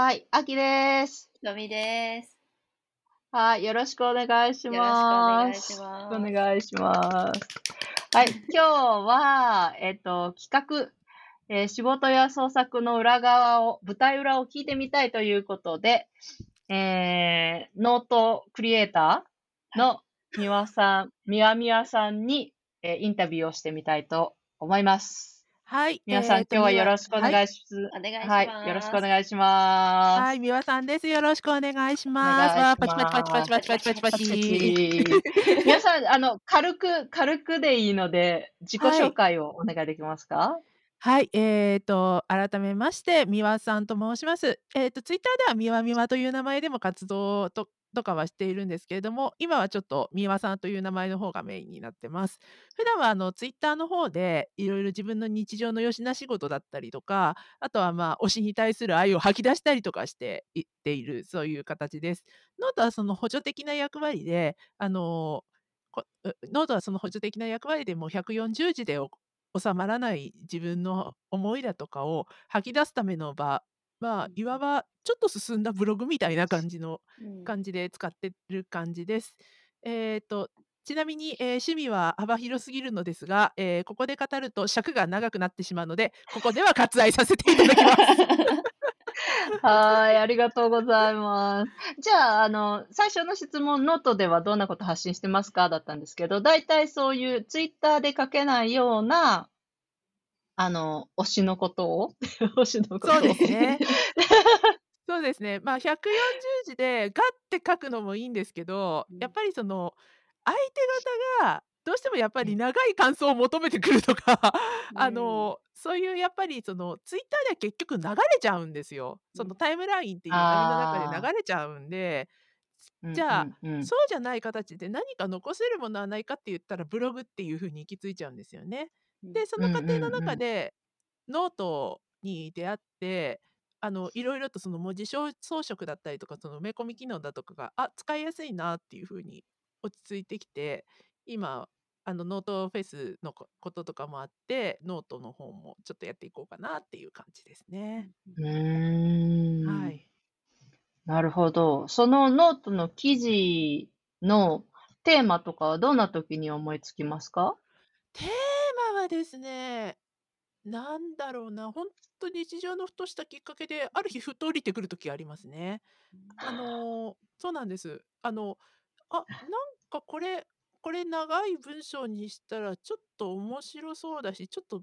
はい、あきです。のみです。はい、よろしくお願いします。よろしくお願いします。はい、今日は、えっと、企画、えー、仕事や創作の裏側を、舞台裏を聞いてみたいということで、えー、ノートクリエイターのみわさん、みわみわさんに、えー、インタビューをしてみたいと思います。はい。皆さん、えー、今日はよろしくお願いします。はい、お願いします。はい。よろしくお願いします。はい。みわさんです。よろしくお願いします。パチパチパチパチパチパチパチパチ。皆さん、あの、軽く、軽くでいいので、自己紹介をお願いできますか、はいはい、えっ、ー、と、改めまして、みわさんと申します。えっ、ー、と、ツイッターではみわみわという名前でも活動ととかはしているんですけれども、今はちょっと三輪さんという名前の方がメインになってます。普段はあのツイッターの方でいろいろ自分の日常のよしな仕事だったりとか、あとはまあ推しに対する愛を吐き出したりとかしていっている、そういう形です。ノートはその補助的な役割で、あのノートはその補助的な役割でもう140字で収まらない自分の思いだとかを吐き出すための場まあ、いわばちょっと進んだブログみたいな感じの感じで使ってる感じです。えっと、ちなみに、えー趣味は幅広すぎるのですが、えーここで語ると尺が長くなってしまうので、ここでは割愛させていただきます。はい、ありがとうございます。じゃあ、あの、最初の質問、ノートではどんなこと発信してますか？だったんですけど、大体そういうツイッターで書けないようなあの、推しのことを？推しのことそうですね。そうですね。まあ、140字でガッて書くのもいいんですけど、やっぱりその、相手方がどうしてもやっぱり長い感想を求めてくるとか、あの、そういうやっぱりそのツイッターでは結局流れちゃうんですよ。そのタイムラインっていう波の中で流れちゃうんで、じゃあ、そうじゃない形で何か残せるものはないかって言ったらブログっていう風に行き着いちゃうんですよね。で、その過程の中で、ノートに出会って、あの、いろいろとその文字装飾だったりとか、その埋め込み機能だとかが、あ、使いやすいなっていう風に落ち着いてきて、今、あの、ノートフェスのこととかもあって、ノートの方もちょっとやっていこうかなっていう感じですね。うーはん。い。なるほど。そのノートの記事のテーマとかはどんな時に思いつきますか？テーマはですね、なんだろうな、ほんと日常のふとしたきっかけで、ある日ふと降りてくる時ありますね。あの、そうなんです。あの、あ、なんかこれこれ長い文章にしたらちょっと面白そうだし、ちょっと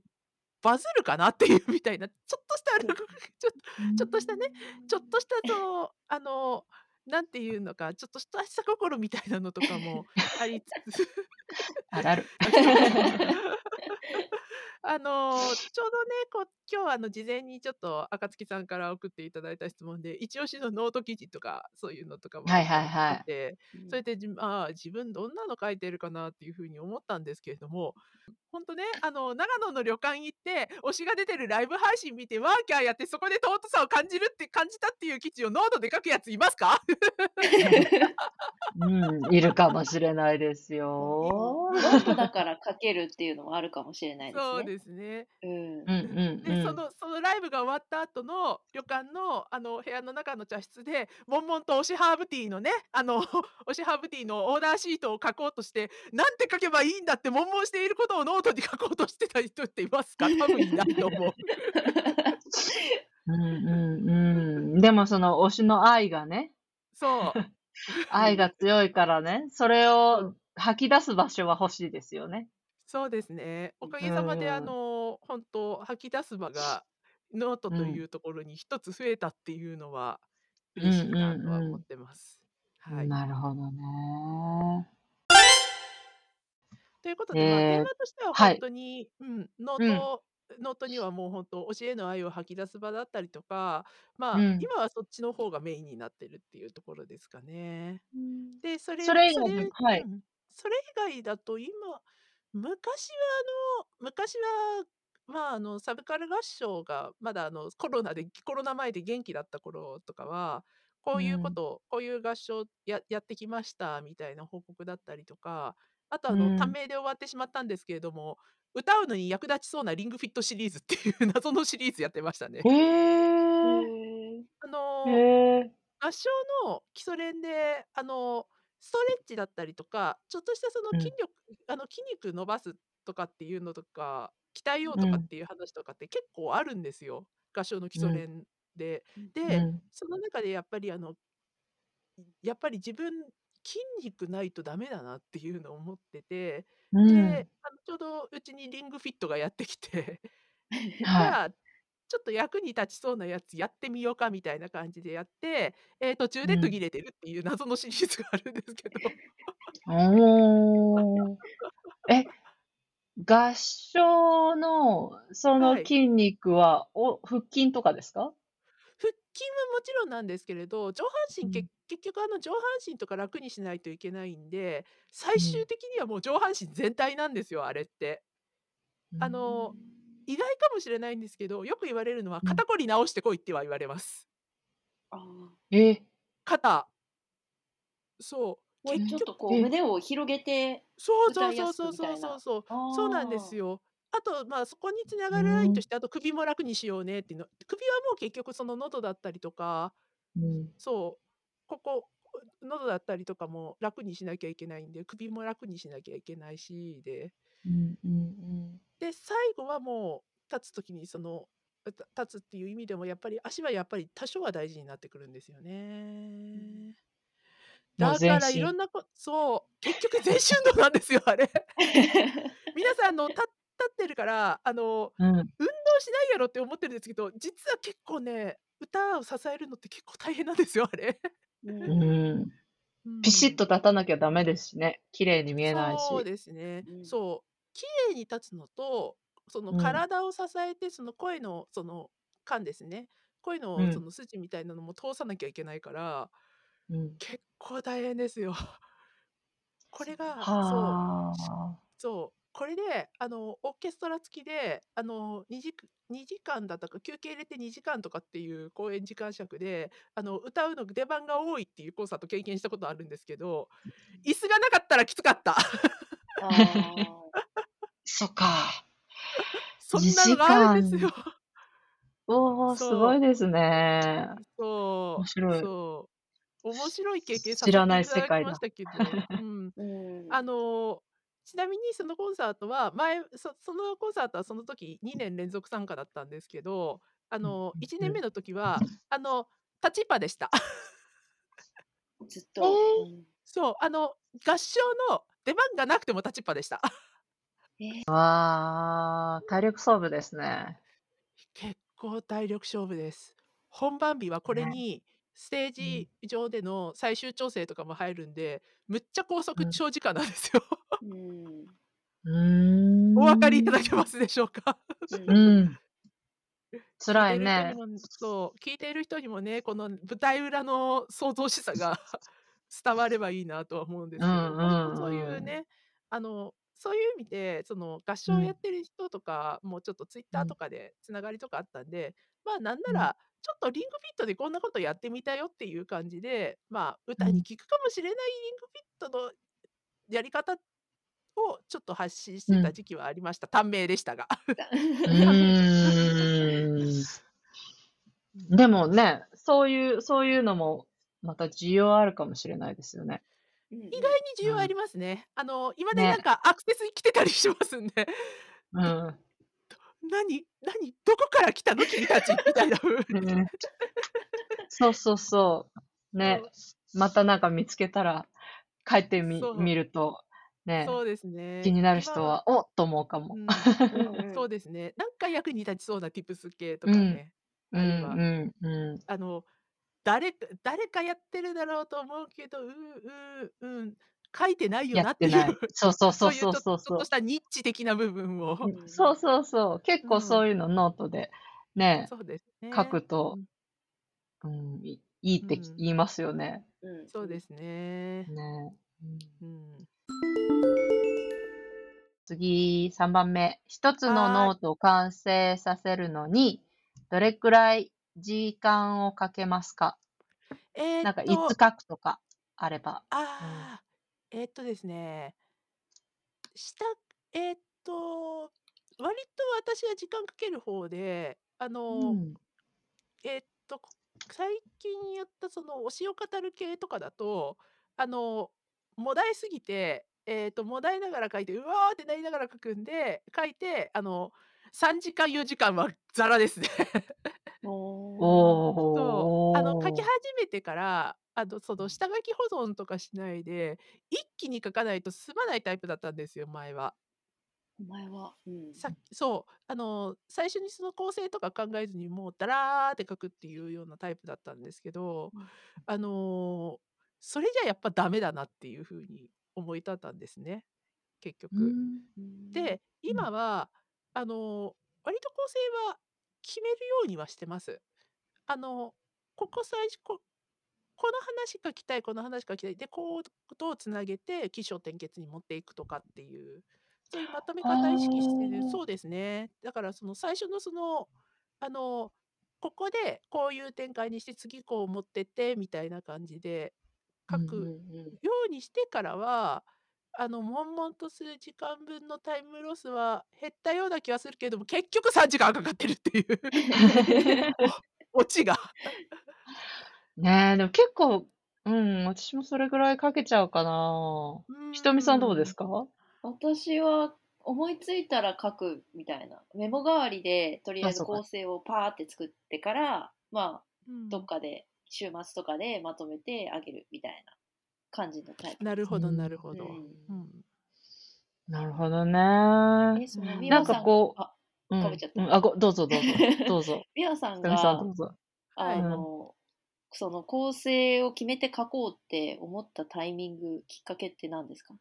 バズるかなっていうみたいな、ちょっとしたちょちょっとしたね、ちょっとしたその、あのなんていうのか、ちょっとした下心みたいなのとかもありつつ あるある。あの、ちょうどね、こう、今日あの、事前にちょっと暁さんから送っていただいた質問で、一押しのノート記事とか、そういうのとかもはいはいはあって、それでじああ、自分どんなの書いてるかなっていうふうに思ったんですけれども、ほんとね、あの、長野の旅館行って、推しが出てるライブ配信見て、ワーキャーやって、そこで尊さを感じるって感じたっていう記事をノートで書くやついますか？うん、いるかもしれないですよ。ノートだから書けるっていうのもあるかもしれないですそうですね。うん。うんうんで、そのそのライブが終わった後の旅館の、あの、部屋の中の茶室で、悶々と推しハーブティーのね、あの、推しハーブティーのオーダーシートを書こうとして、なんて書けばいいんだって悶々していることをノートに書こうとしてた人っていますか？多分いないと思う。うんうんうん。でもその推しの愛がね。そう。愛が強いからね、それを吐き出す場所は欲しいですよね。そうですね。おかげさまで、あの、本当吐き出す場が、ノートというところに一つ増えたっていうのは、嬉しいなとは思ってます。はい。なるほどね。ということで、まあ、テーマとしては本当に、うん、ノートノートにはもう本当推しへの愛を吐き出す場だったりとか、まあ、今はそっちの方がメインになってるっていうところですかね。で、それそれ以外にはい。うん、それ以外だと今、昔はあの、昔は、まあ、あの、サブカル合唱がまだあの、コロナでコロナ前で元気だった頃とかは、こういうことを、こういう合唱ややってきましたみたいな報告だったりとか、あとあの、短命で終わってしまったんですけれども、歌うのに役立ちそうなリングフィットシリーズっていう謎のシリーズやってましたね。へえ。あのえ。合唱の基礎練で、あの、ストレッチだったりとか、ちょっとしたそのうん。筋力あの、筋肉伸ばすとかっていうのとか、鍛えよううん。とかっていう話とかって結構あるんですよ、合唱の基うん。礎練で。うん。で、うん。その中でやっぱりあのやっぱり自分、筋肉ないとダメだなっていうのを思ってて、うん。で、あの、ちょうどうちにリングフィットがやってきて、じはい。ゃあ、ちょっと役に立ちそうなやつやってみようかみたいな感じでやって、え、途中うん。で途切れてるっていう謎のシリーズがあるんですけど。おお。え、合唱のそのはい。筋肉は、お腹筋とかですか？腹筋はもちろんなんですけれど、上半身けうん。結局あの上半身とか楽にしないといけないんで、最うん。終的にはもう上半身全体なんですよ、あれって。あの、ん。意外かもしれないんですけど、よく言われるのはうん。肩こり治してこいっては言われます。ああ。え？肩。そう、ちょっとこうえ。胸を広げてそうそうそうそう。そうそうそう。そうなんです。よ。あと、まあ、そこに繋うがるラインとん。して、あと首も楽にしようねっていうの。首はもう結局その喉だったりとか、うん。そう、ここ、喉だったりとかも楽にしなきゃいけないんで、首も楽にしなきゃいけないしで。うんうんうん。で、最後はもう立つ時にその、立つっていう意味でもやっぱり足はやっぱり多少は大事になってくるんですようん。ね。だからいろ。んなこそう、結局全身運動なんですよ、あれ。皆さんあの、た立ってるから、あの、うん。運動しないやろって思ってるんですけど、実は結構ね、歌を支えるのって結構大変なんですよ、あれ。ううん。ピシッとん。立たなきゃダメですしね、綺麗に見えないそうし。ですね。うん。そう、綺麗に立つのと、そのうん。体を支えて、その声のその管ですね、声うん。のその筋みたいなのも通さなきゃいけないからうん。結構大変ですよ。これがそう。そう、これであの、オーケストラ付きで、あの、2じく2時間だったか、休憩入れて2時間とかっていう公演時間尺で、あの、歌うの出番が多いっていうコンサート経験したことあるんですけど、椅子がなかったらきつかった。ああ。そっか。にそんなのじがあるんです。よ。おお、すご。いですね。ん、そ面白う、い。そう。面白い経験さ知らないせていた世界だ。だきましたけど、うん。うん。あの、ちなみにそのコンサートは、前、そそのコンサートはその時2年連続参加だったんですけど、あうんの、いちうんうん。ねんめの時は、あの、立ちっぱでした。ずっえと、うえ。ん。そう、あの、合唱の出番がなくても立ちっぱでした。え。わあ、体力勝負ですね。結構体力勝負です。本番日はこれね。に、ステーうん。ジ上での最終調整とかも入るんで、むっちゃ拘束うん。長時間なんですよ。うん。う お分かりいた。だけますでしょうか？う うん。辛いね。そう、聞いている人にもね、この舞台裏の騒々しさが 伝わればいいなとは思うんでうんすけど、そううんうん。いうね、あの、そういう意味で、その合唱をやっうん。てる人とかもちょっとツイッターとうん。かで繋がりとかあったんで、ま、なんなうん。ら、ちょっとリングフィットでこんなことやってみたよっていう感じで、まあ、うん。歌に効くかもしれないリングフィットのやり方をちょっと発信しうん。てた時期はありました。短命でしたが。うーん。でもね、そういうそういうのも、また需要あるかもしれないですよね。うんうん。意外に需うん。要ありますね。あの、未だになんね。かアクセス来てたりしますんで。うん。ど何何どこから来たの？君たち？みたいな。そうそうそう。ね。またなんか見つけたら、帰ってみ。見ると、ね、そうですね。気になる今は人は、おっと思うかも。うん、うんうん。そうですね。なんか役に立ちそうな Tips 系とうん。かね、うんあれば。うんうん。あの、誰か誰かやってるだろうと思うけど、うううん、書いてないよやなっていう。そうそうそうそうそうちょちそうそう。ょっとしたニッチ的な部分を。そうそうそう。結構うん。そういうのノートで、ね、そうです書ね。くとうん。うん、いいいって。言いますよね。そうですね。ね。次、3番目。1つのはい。ノートを完成させるのに、どれくらい時間をかけますか？えっなんかいつと書くとかあれば。うん。ああ、えっとですねしたえっと、割と私は時間かける方で、あうのん。えっと、こ最近やったその推しを語る系とかだと、あの、もだえすぎて、えっと、もだえながら書いて、うわーってなりながら書くんで、書いて、あの、3時間、4時間はザラですね。おーそう。あの、書きお始めてから、あの、その、下書き保存とかしないで、一気に書かないと済まないタイプだったんですよ、前は。お前は。うん。さそう、あの、最初にその構成とか考えずに、もうダラーって書くっていうようなタイプだったんですけどうん、あの、それじゃやっぱダメだなっていう風に思い立ったんですね、結局。うん、で、今は、あの、割と構成は決めるようにはしてます。あの、ここ最初、ここの話書きたい、この話書きたい。で、こうことをつなげて、起承転結に持っていくとかっていう、そういうまとめ方意識してる。そうですね。だから、その最初のその、あの、ここでこういう展開にして、次こう持ってって、みたいな感じで書くようにしてからは、あの、悶々とする時間分のタイムロスは減ったような気はするけども、結局3時間かかってるっていう。オチが。ねえ、でも結構、うん、私もそれぐらいかけちゃうかな。ひとみさんどうですか？私は思いついたら書くみたいな。メモ代わりでとりあえず構成をパーって作ってからまあうんどっかで週末とかでまとめてあげるみたいな感じのタイプ。なるほど、うんなるほど。なるほどね。なんかこうあうんかぶっちゃったうんあ、ごどうぞどうぞ。どうぞ。美和さんがどうぞ。はいあの、その構成を決めて書こうって思ったタイミングきっかけって何ですか？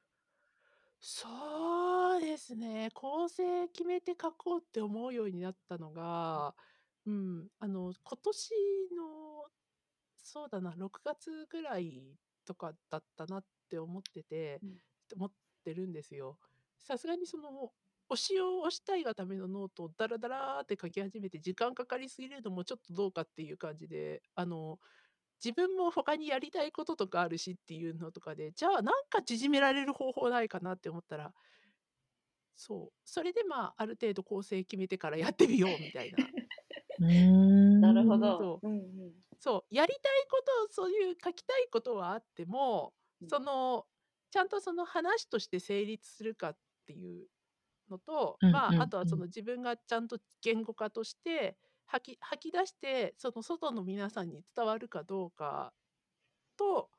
そうですね。構成決めて書こうって思うようになったのが、うん、あの、今年の、そうだな、6月ぐらいとかだったなって思ってて、うん思ってるんですよ。さすがにその、推しを推したいがためのノートをダラダラーって書き始めて時間かかりすぎるのもちょっとどうかっていう感じで、あの、自分も他にやりたいこととかあるしっていうのとかで、じゃあなんか縮められる方法ないかなって思ったら、そう。それでまあ、ある程度構成決めてからやってみようみたいな。うーんなるほそど。うんうんそう。やりたいこと、そういう書きたいことはあってもうん、その、ちゃんとその話として成立するかっていうのと、うんまあ、うんあとはその自分がちゃんと言語化として吐き吐き出して、その外の皆さんに伝わるかどうかと、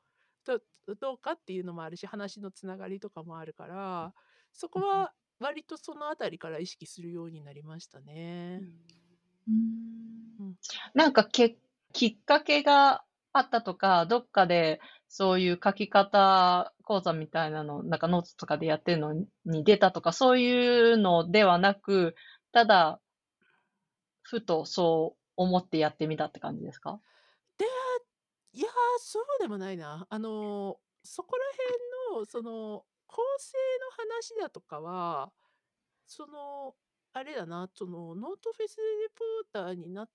とどうかっていうのもあるし、話のつながりとかもあるから、そこは割とそのあたりから意識するようになりましたね。うんなんかけ、きっかけがあったとか、どっかでそういう書き方講座みたいなの、なんかノートとかでやってるのに出たとか、そういうのではなく、ただ、ふとそう思ってやってみたって感じですか？で、いやー、そうでもないな。あのーそこら辺の、その、構成の話だとかは、その、あれだな、その、ノートフェスレポーターになっ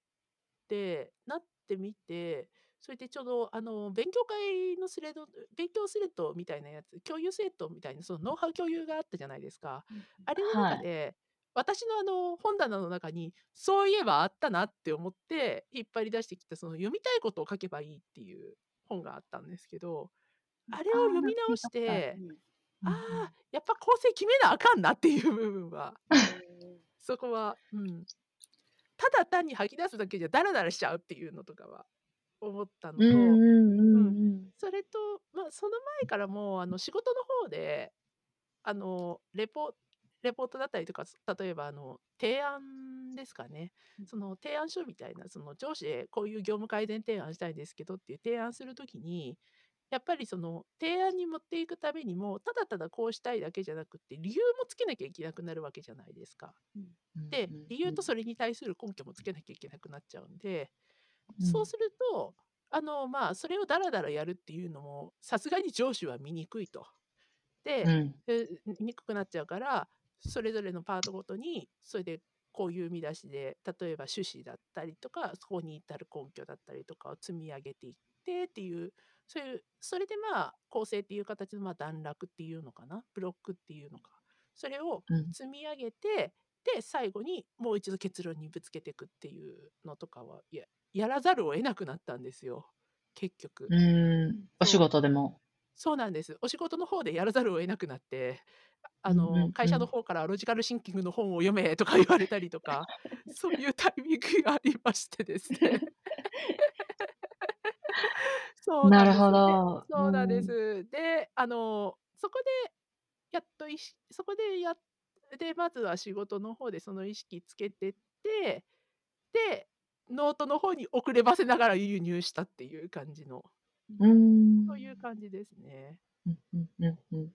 て、なってみて、それでちょうど、あの、勉強会のスレッド、勉強スレッドみたいなやつ、共有スレッドみたいな、そのノウハウ共有があったじゃないですか。あれの中はい。で、私のあの本棚の中にそういえばあったなって思って引っ張り出してきたその読みたいことを書けばいいっていう本があったんですけどあれを読み直してうん。ああやっぱ構成決めなあかんなっていう部分はそこは、うん、ただ単に吐き出すだけじゃダラダラしちゃうっていうのとかは思ったのと。それと、まあ、その前からもあの仕事の方であのレポレポートだったりとか例えばあの提案ですかね。その提案書みたいなその上司へこういう業務改善提案したいんですけどっていう提案するときにやっぱりその提案に持っていくためにもただただこうしたいだけじゃなくて理由もつけなきゃいけなくなるわけじゃないですか。で理由とそれに対する根拠もつけなきゃいけなくなっちゃうんで、うんそうするとあのまあそれをダラダラやるっていうのもさすがに上司は見にくいと。で、うんえ見にくくなっちゃうからそれぞれのパートごとにそれでこういう見出しで例えば趣旨だったりとかそこに至る根拠だったりとかを積み上げていってっていうそういうそれでまあ構成っていう形のまあ段落っていうのかなブロックっていうのかそれをうん積み上げてで最後にもう一度結論にぶつけていくっていうのとかはいややらざるを得なくなったんですよ、結局。うん。お仕事でも。そうなんです。お仕事の方でやらざるを得なくなって、あの、会社の方からロジカルシンキングの本を読めとか言われたりとか、そういうタイミングがありましてですね。そうなるほど。そうなんです。で、あの、そこで、やっといしそこでやで、まずは仕事の方でその意識つけてって、で、ノートの方に遅ればせながら輸入したっていう感じの、うん。そういう感じですね。うんうんうんうん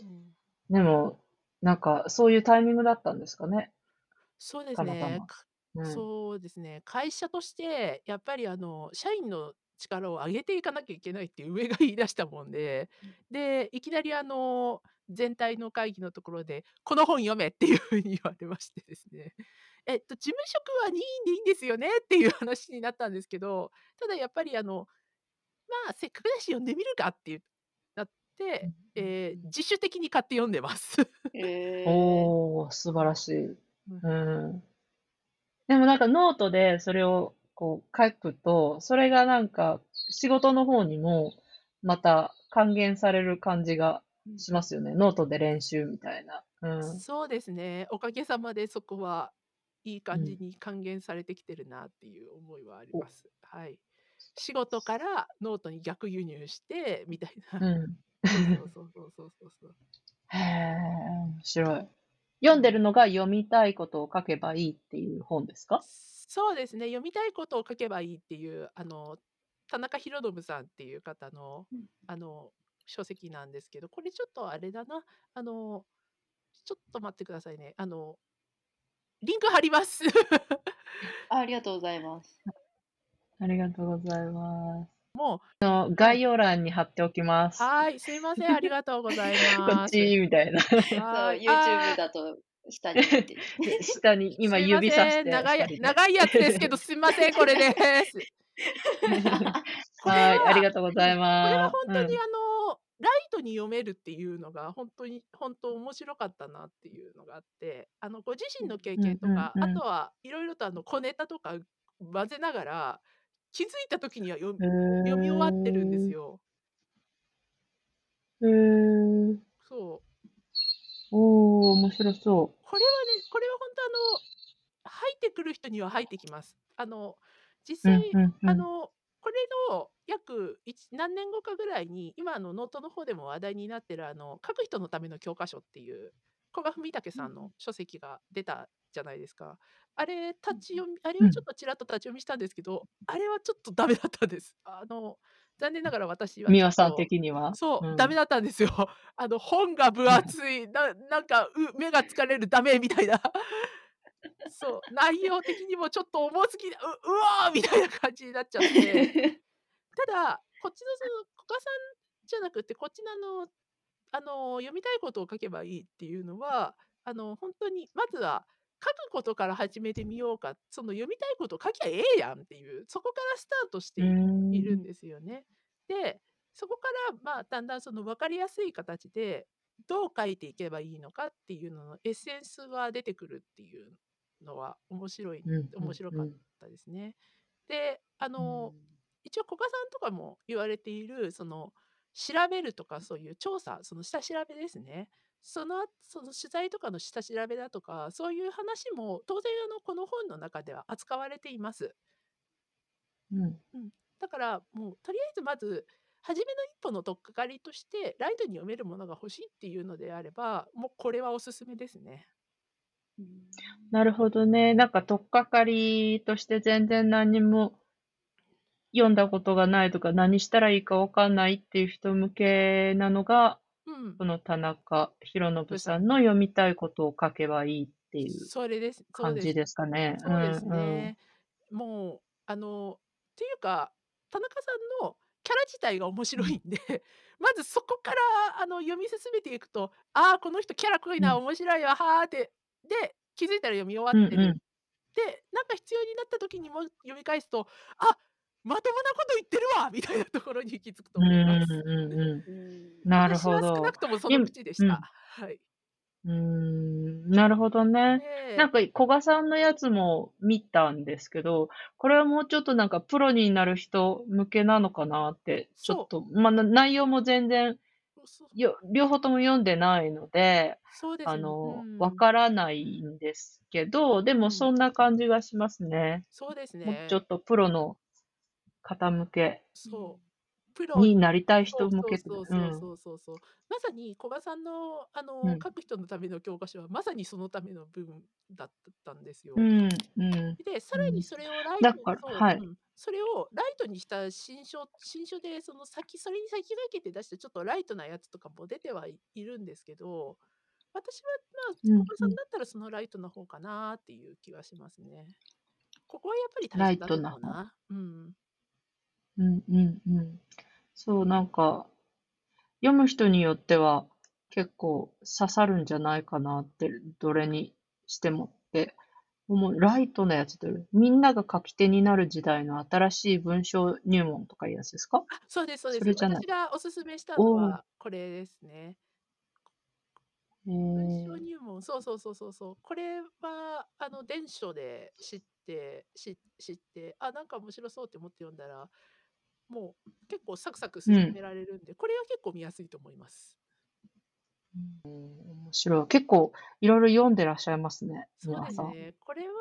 うん。でも、なんかそういうタイミングだったんですかね？そうですね。うん。そうですね。会社としてやっぱりあの、社員の力を上げていかなきゃいけないっていう上が言い出したもんで、で、いきなりあの、全体の会議のところで、この本読めっていうふうに言われましてですね。えっと、事務職は任意でいいんですよねっていう話になったんですけど、ただやっぱりあの、まあ、せっかくだし読んでみるかっていうなって、えー、自主的に買って読んでます。えー、おー、素晴らしい。うん。でもなんかノートでそれをこう書くと、それがなんか仕事の方にもまた還元される感じがしますよね。ノートで練習みたいな。うん。そうですね。おかげさまでそこはいい感じに還元されてきてるなっていう思いはあります。はい。仕事からノートに逆輸入してみたいな。うん。そうそうそうそうそうそう。へえ、面白い。読んでるのが読みたいことを書けばいいっていう本ですか？そうですね。読みたいことを書けばいいっていう、あの、田中博信さんっていう方の、あの、書籍なんですけど、これちょっとあれだな。あの、ちょっと待ってくださいね。あの、リンク貼ります。あありがとうございます。ありがとうございます。もう、の概要欄に貼っておきます。はい、すいません、ありがとうござい ます。こっちみたいな。そう、YouTube だと下に 下に今指さして長い。長いやつですけど、すみません、これです。はい、ありがとうございます。これは本当に、あの、ライトに読めるっていうのが本当に本当面白かったなっていうのがあってあのご自身の経験とか、あとはいろいろとあの小ネタとか混ぜながら気づいた時には読読み終わってるんですよ。へえ。そう。おお、面白そう。これはね、これは本当あの、入ってくる人には入ってきます。あの、実際、うんうんうん、あの、これの約何年後かぐらいに、今のノートの方でも話題になってる、あの、書く人のための教科書っていう、古賀文武さんの書籍が出たじゃないですか。あれ、立ち読み、あれはちょっとちらっと立ち読みしたんですけど、あれはちょっとダメだったです。あの、残念ながら私は。美輪さん的には？そう、うん、ダメだったんですよ。あの、本が分厚い、ななんかう、目が疲れる、ダメみたいな。そう、内容的にもちょっと重すぎう、うわーみたいな感じになっちゃって。ただ、こっちのその、古賀さんじゃなくて、こっちのあの、あの、読みたいことを書けばいいっていうのは、あの、本当に、まずは、書くことから始めてみようか、その読みたいことを書きゃええやんっていう、そこからスタートしているんですよね。で、そこから、まあ、だんだんその分かりやすい形で、どう書いていけばいいのかっていうののエッセンスが出てくるっていうのは面白い、面白かったですね。で、あの、一応古賀さんとかも言われている、その、調べるとかそういう調査、その下調べですね。そのその取材とかの下調べだとか、そういう話も当然あのこの本の中では扱われています。うん。うん、だからもうとりあえずまず初めの一歩の取っかかりとしてライトに読めるものが欲しいっていうのであればもうこれはおすすめですね。なるほどね。なんか取っかかりとして全然何も読んだことがないとか何したらいいかわかんないっていう人向けなのがうん。この田中宏信さんの読みたいことを書けばいいっていうそれです。感じですかね。そうですね。もう、あの、っていうか、田中さんのキャラ自体が面白いんで、まずそこからあの読み進めていくと、ああ、この人キャラ濃いな、面白いわ、はあって、で、気づいたら読み終わってうん。で、なんか必要になった時にも読み返すと、あまともなこと言ってるわみたいなところに行き着くと思います。うんうんうん、なるほど。少なくともその口でした。はい。うーん、なるほどね。なんで、か、古賀さんのやつも見たんですけど、これはもうちょっとなんかプロになる人向けなのかなって、ちょっと、まあ、な内容も全然、よ、両方とも読んでないので、あの、わん、からないんですけど、でうん、もそんな感じがしますね。そうですもうちょね。っとプロの方向けそう。プロになりたいそうそう人向けそうそううん、そうそうそう。まさに古賀さんの、あうの、ん、書く人のための教科書はまさにそのための文だったんですよ。うん、うん、で、さうん。らにそれをライト、だから、そう、はい。うん、それをライトにした新書、新書で、その先、それに先駆けて出して、ちょっとライトなやつとかも出てはいいるんですけど、私は、まあ、うん、古賀さうんん。だったらそのライトな方かなっていう気はしますね。ここはやっぱり大ライ切だな方。思うな。うん。うん、うん、うん。そう、なんか、読む人によっては結構刺さるんじゃないかなって、どれにしてもって思う。ライトなやつで、みんなが書き手になる時代の新しい文章入門とかいうやつですか？あ、そうです、そうです。それじゃない。私がおすすめしたのはこれですね。え文章ー、入門、そうそうそうそうそう。これは、あの、電書で知って、知知って、あ、なんか面白そうって思って読んだら、もう結構サクサクうん。進められるんで、これは結構見やすいと思います。うん面白い。結構いろいろ読んでらっしゃいますね、そう。ですね。これは、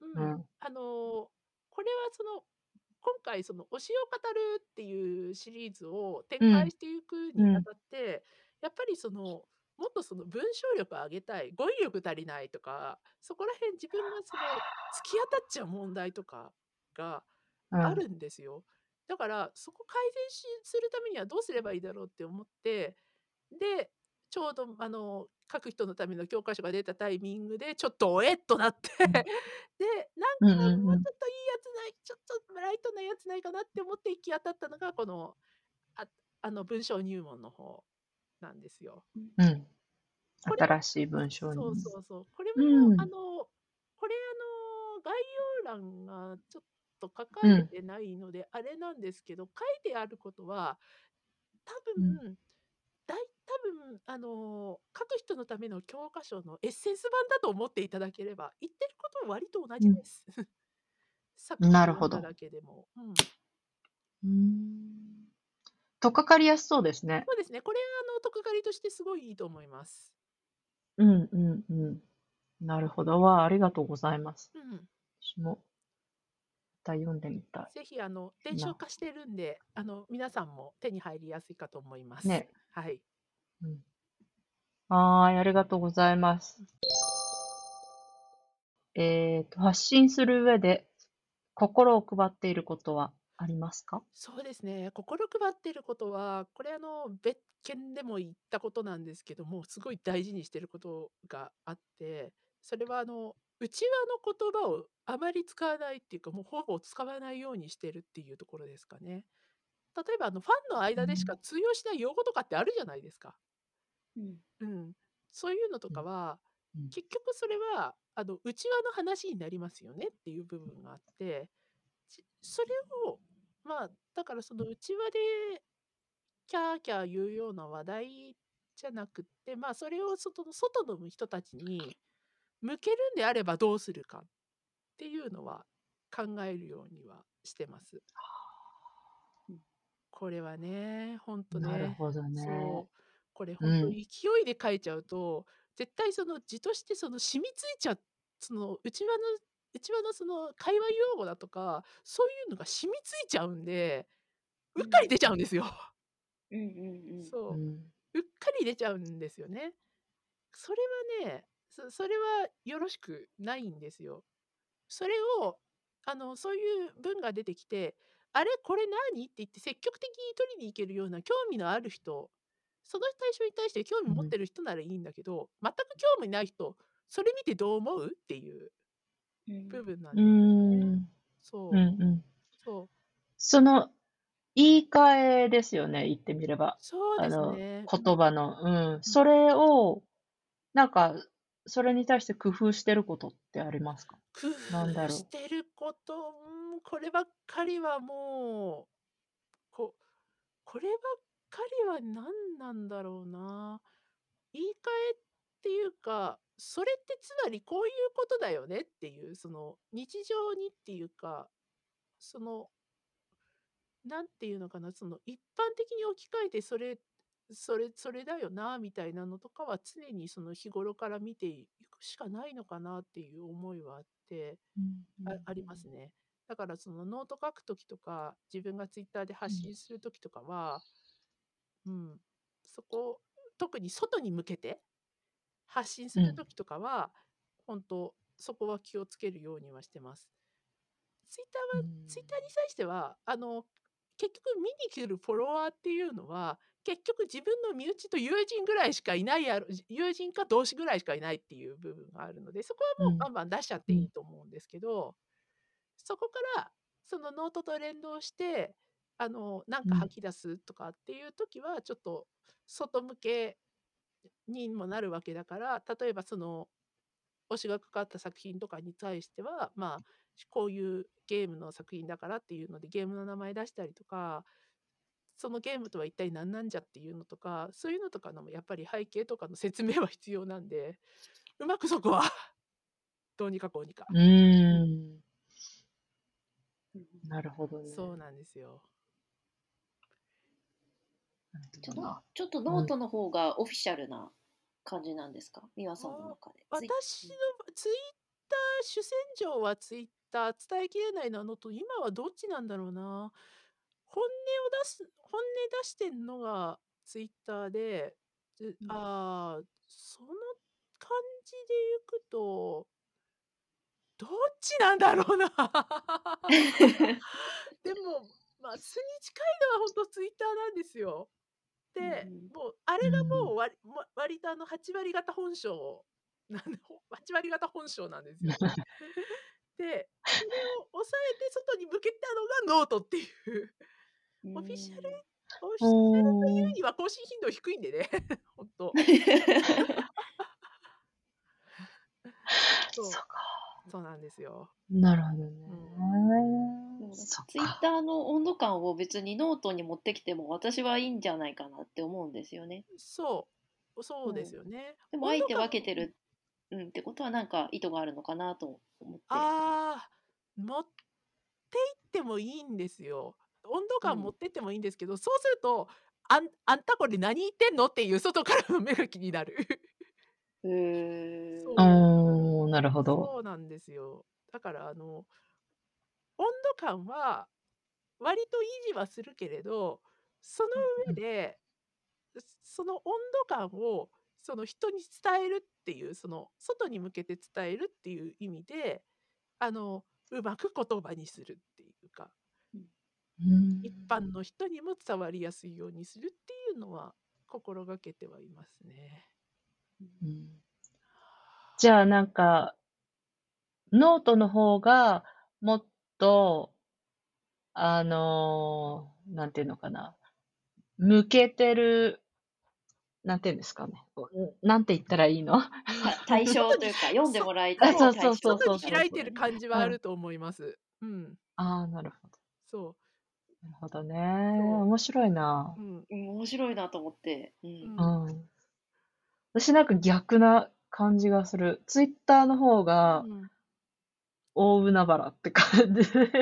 ううん、ん。あの、これはその、今回、その、推しを語るっていうシリーズを展うん。開していくうん。にあたって、やっぱりその、もっとその文章力を上げたい、語彙力足りないとか、そこら辺自分がその、突き当たっちゃう問題とかがうん。あるんですよ。だから、そこ改善しするためにはどうすればいいだろうって思って、で、ちょうど、あの、書く人のための教科書が出たタイミングで、ちょっとおえっとなって、うん。で、なんか。もうちょっといいやつない、ちょっとライトなやつないかなって思って行き当たったのが、この、ああの、文章入門の方なんですよ。うん。新しい文章そうに。そうそう。これうも、あん。の、これ、あの、概要欄がちょっと書かうん。れてないので、あれなんですけど、書いてあることは、多うん。分、大多分、あの、書く人のための教科書のエッセンス版だと思っていただければ、言ってることは割と同うんじです。サクッとなるほど。だだけでも。うん。うーん。とっかかりやすそうですね。そうですね。これ、あの、とっかかりとしてすごいいいと思います。うん。うん。うん。なるほど。わあ、ありがとうございます。うん。私も、また読んでみたぜひ、あの、い伝承な。化してるんで、あの、皆さんも手に入りやすいかと思います。ね。はい。うん。はーい、ありがとうございます。えっと、発信する上で心を配っていることはありますか？そうですね。心配ってることは、これあの、別件でも言ったことなんですけども、すごい大事にしてることがあって、それはあの、内輪の言葉をあまり使わないっていうか、もうほぼ使わないようにしてるっていうところですかね。例えばあの、ファンのう間でしかん。通用しない用語とかってあるじゃないですか。うん。うん。そういうのとうん。かは、うん。結局それは、あの、内輪の話になりますよねっていう部分があって、ちそれを、まあ、だからその内輪でキャーキャー言うような話題じゃなくって、まあ、それを外の外の人たちに向けるんであればどうするかっていうのは考えるようにはしてます。うんこれはね、ほんとなるね、ほどね。そう、これうほんとん。勢いで書いちゃうと、絶対その字としてその染みついちゃう、その内輪の内輪のその会話用語だとか、そういうのが染みついちゃうんで、ううっかりん。出ちゃうんですよ。うんうんうん。そうう。ん。うっかり出ちゃうんですよね。それはね、そそれはよろしくないんですよ。それを、あの、そういう文が出てきて、あれこれ何？って言って積極的に取りに行けるような興味のある人、その対象に対して興味うん。持ってる人ならいいんだけど、全く興味ない人、それ見てどう思う？っていううん。部分なんうですよね。ーん。うん。そう。うん。そう。その、言い換えですよね、言ってみれば。そうですあの、ね。言葉の。うん。うん。それを、なんか、それに対して工夫してることってありますか？工。夫してること、ん、こればっかりはもう、ここればっかりは何なんだろうな。言い換えっっていうか、それってつまりこういうことだよねっていう、その日常にっていうか、その、なんていうのかな、その一般的に置き換えてそれそれそれだよなみたいなのとかは常にその日頃から見ていくしかないのかなっていう思いはあって、あありますね。だからそのノート書く時とか自分がツイッターで発信する時とかは、うん、そこ特に外に向けて発信する時とかは、本当そこは気をつけるようにはしてます。ツイッターは、ツイッターに際してはあの結局見に来るフォロワーっていうのは結局自分の身内と友人ぐらいしかいないやろ友人か同士ぐらいしかいないっていう部分があるのでそこはもうバンバン出しちゃっていいと思うんですけど、そこからそのノートと連動してあのなんか吐き出すとかっていう時はちょっと外向けにもなるわけだから例えばその推しがかかった作品とかに対してはまあこういうゲームの作品だからっていうのでゲームの名前出したりとかそのゲームとは一体何なんじゃっていうのとかそういうのとかのもやっぱり背景とかの説明は必要なんでうまくそこは どうにかこうにか。うんなるほどね。そうなんですよ。ちょっとちょっとノートの方がオフィシャルな感じなんですか、美和さんの中で。私のツイッター主戦場はツイッター伝えきれないのと今はどっちなんだろうな。本音を出す本音出してんのがツイッターで、うん、ああその感じでいくとどっちなんだろうな。でもまあ素に近いのは本当ツイッターなんですよ。で、うん、もうあれがもう割,、うん、割とあの8割方本性なんで8割方本性なんですよ、でそれを抑えて外に向けたのがノートっていうオフィシャル、オフィシャルというには更新頻度低いんでね、本当。そうそうなんですよ。なるほどね。うん、ツイッターの温度感を別にノートに持ってきても私はいいんじゃないかなって思うんですよね。そう、そうですよね。うん、でもあえて分けてる、うん、ってことはなんか意図があるのかなと思って。ああ、持っていってもいいんですよ。温度感持ってってもいいんですけど、そうするとあんあんたこれ何言ってんのっていう外からの目が気になる。へえ。そうおなるほど。そうなんですよ。だからあの温度感は割と維持はするけれどその上でその温度感をその人に伝えるっていうその外に向けて伝えるっていう意味であのうまく言葉にするっていうか一般の人にも伝わりやすいようにするっていうのは心がけてはいますね。うん、じゃあなんかノートの方がもっとあのー、なんていうのかな向けてるなんていうんですかね。なんて言ったらいいの？対象というか、読んでもらいたいそうそうそうそう。開いてる感じはあると思います。うん。ああ、なるほど。そう。なるほどね。面白いな。うん、面白いなと思って。うん。うん。私なんか逆な感じがする。ツイッターの方が大海原って感じ。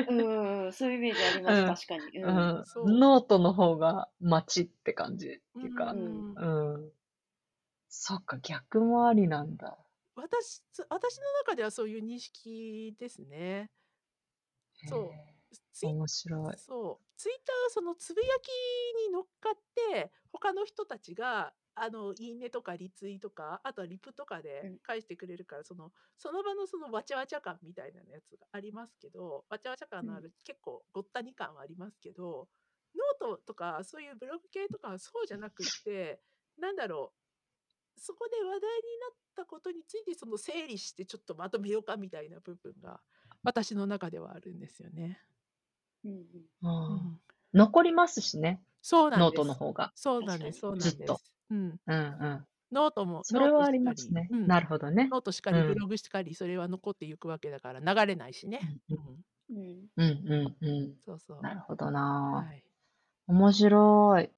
うん、そういうイメージあります、確かに。うん。ノートの方が街って感じっていうか。うん。うん。そっか、逆もありなんだ。私、私の中ではそういう認識ですね。そう。面白い。そう。ツイッターはそのつぶやきに乗っかって他の人たちがあのいいねとかリツイとかあとはリプとかで返してくれるから、うん、そのその場のそのわちゃわちゃ感みたいなやつがありますけどわちゃわちゃ感のある、うん、結構ごった煮感はありますけどノートとかそういうブログ系とかはそうじゃなくってなんだろうそこで話題になったことについてその整理してちょっとまとめようかみたいな部分が私の中ではあるんですよね。うんうん残りますしね、そうなんノートの方が。そうなんです。そうなんずっと。うん。うんうん。ノートも、それはありますね。うん、なるほどね。ノートしかり、ブログしかり、それは残っていくわけだから流れないしね。うんうん。うんうんうん。そうそう。なるほどな、はい、面白い。